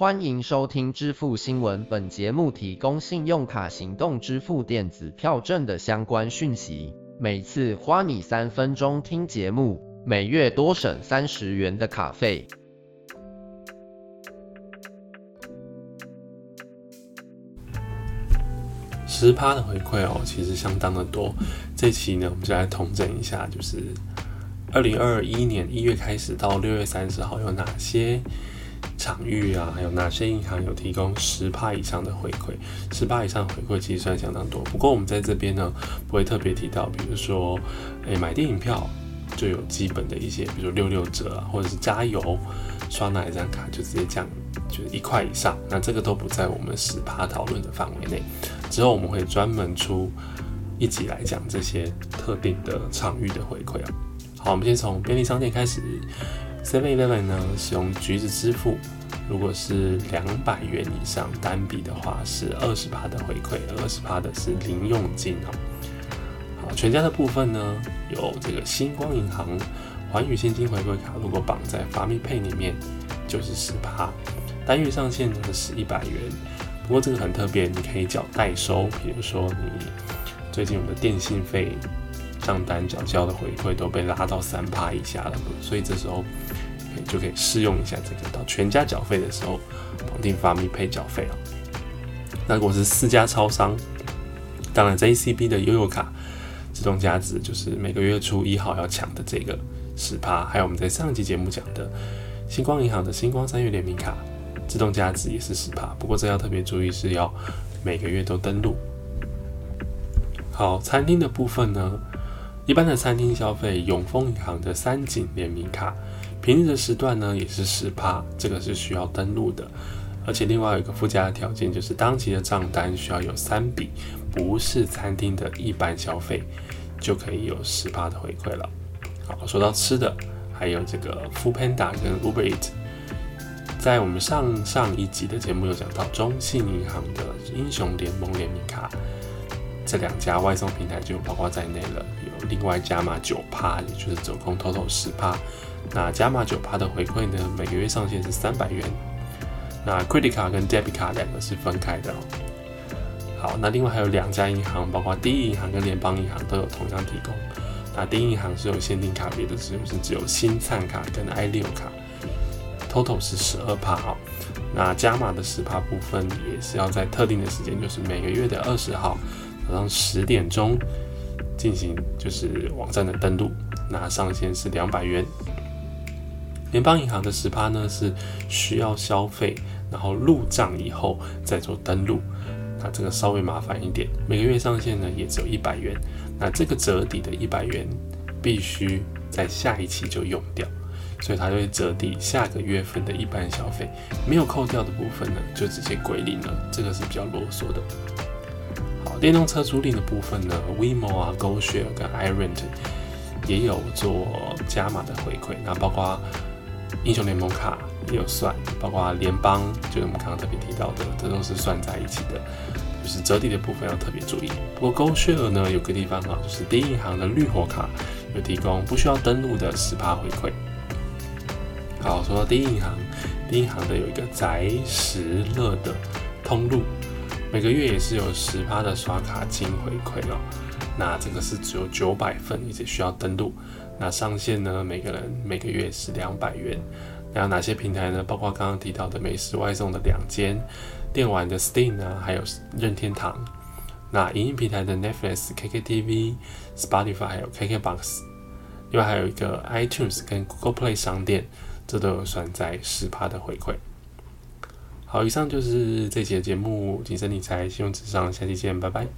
欢迎收听支付新闻，本节目提供信用卡行动支付电子票证的相关讯息。每次花你三分钟听节目，每月多省三十元的卡费。十趴的回馈哦，其实相当的多。这期呢，我们就来统整一下，就是二零二一年一月开始到六月三十号有哪些。场域啊，还有哪些银行有提供十帕以上的回馈？十帕以上回馈其实算相当多。不过我们在这边呢，不会特别提到，比如说，诶，买电影票就有基本的一些，比如说六六折啊，或者是加油刷哪一张卡就直接降，就是一块以上。那这个都不在我们十帕讨论的范围内。之后我们会专门出一集来讲这些特定的场域的回馈啊。好，我们先从便利商店开始。Seven Eleven 呢，使用橘子支付，如果是两百元以上单笔的话，是二十趴的回馈，二十趴的是零用金哦。好，全家的部分呢，有这个星光银行环宇现金回馈卡，如果绑在发米配里面，就是十趴，单月上限呢是一百元。不过这个很特别，你可以缴代收，比如说你最近有的电信费。账单缴交的回馈都被拉到三趴以下了，所以这时候就可以试用一下这个，到全家缴费的时候绑定发米配缴费啊。那如果是四家超商，当然 JCB 的悠游卡自动加值，就是每个月初一号要抢的这个十趴，还有我们在上期节目讲的星光银行的星光三月联名卡自动加值也是十趴，不过这要特别注意是要每个月都登录。好，餐厅的部分呢？一般的餐厅消费，永丰银行的三井联名卡，平日的时段呢也是十趴，这个是需要登录的。而且另外有一个附加的条件，就是当期的账单需要有三笔，不是餐厅的一般消费，就可以有十趴的回馈了。好，说到吃的，还有这个 Food Panda 跟 Uber Eats，在我们上上一集的节目有讲到中信银行的英雄联盟联名卡。这两家外送平台就包括在内了，有另外加码九趴，也就是总共 total 十趴。那加码九趴的回馈呢，每个月上限是三百元。那 credit 卡跟 debit 卡两个是分开的。好，那另外还有两家银行，包括第一银行跟联邦银行都有同样提供。那第一银行是有限定卡别的是是只有新灿卡跟 i 六卡，total 是十二趴哦。那加码的十趴部分也是要在特定的时间，就是每个月的二十号。早上十点钟进行就是网站的登录，那上限是两百元。联邦银行的十趴呢是需要消费，然后入账以后再做登录，那这个稍微麻烦一点。每个月上限呢也只有一百元，那这个折抵的一百元必须在下一期就用掉，所以它就会折抵下个月份的一般消费，没有扣掉的部分呢就直接归零了，这个是比较啰嗦的。好电动车租赁的部分呢，WeMo 啊、GoShare 跟 iRent 也有做加码的回馈，那包括英雄联盟卡也有算，包括联邦，就是我们刚刚特别提到的，这都是算在一起的，就是折抵的部分要特别注意。不过 GoShare 呢，有个地方啊，就是第一银行的绿火卡有提供不需要登录的十趴回馈。好，说到第一银行，第一银行的有一个宅时乐的通路。每个月也是有十趴的刷卡金回馈哦，那这个是只有九百份，而且需要登录。那上限呢，每个人每个月是两百元。那有哪些平台呢？包括刚刚提到的美食外送的两间，电玩的 Steam 啊，还有任天堂。那影音平台的 Netflix、KKTV、Spotify 还有 KKBox，另外还有一个 iTunes 跟 Google Play 商店，这都有算在十趴的回馈。好，以上就是这期的节目，谨慎理财，信用至上，下期见，拜拜。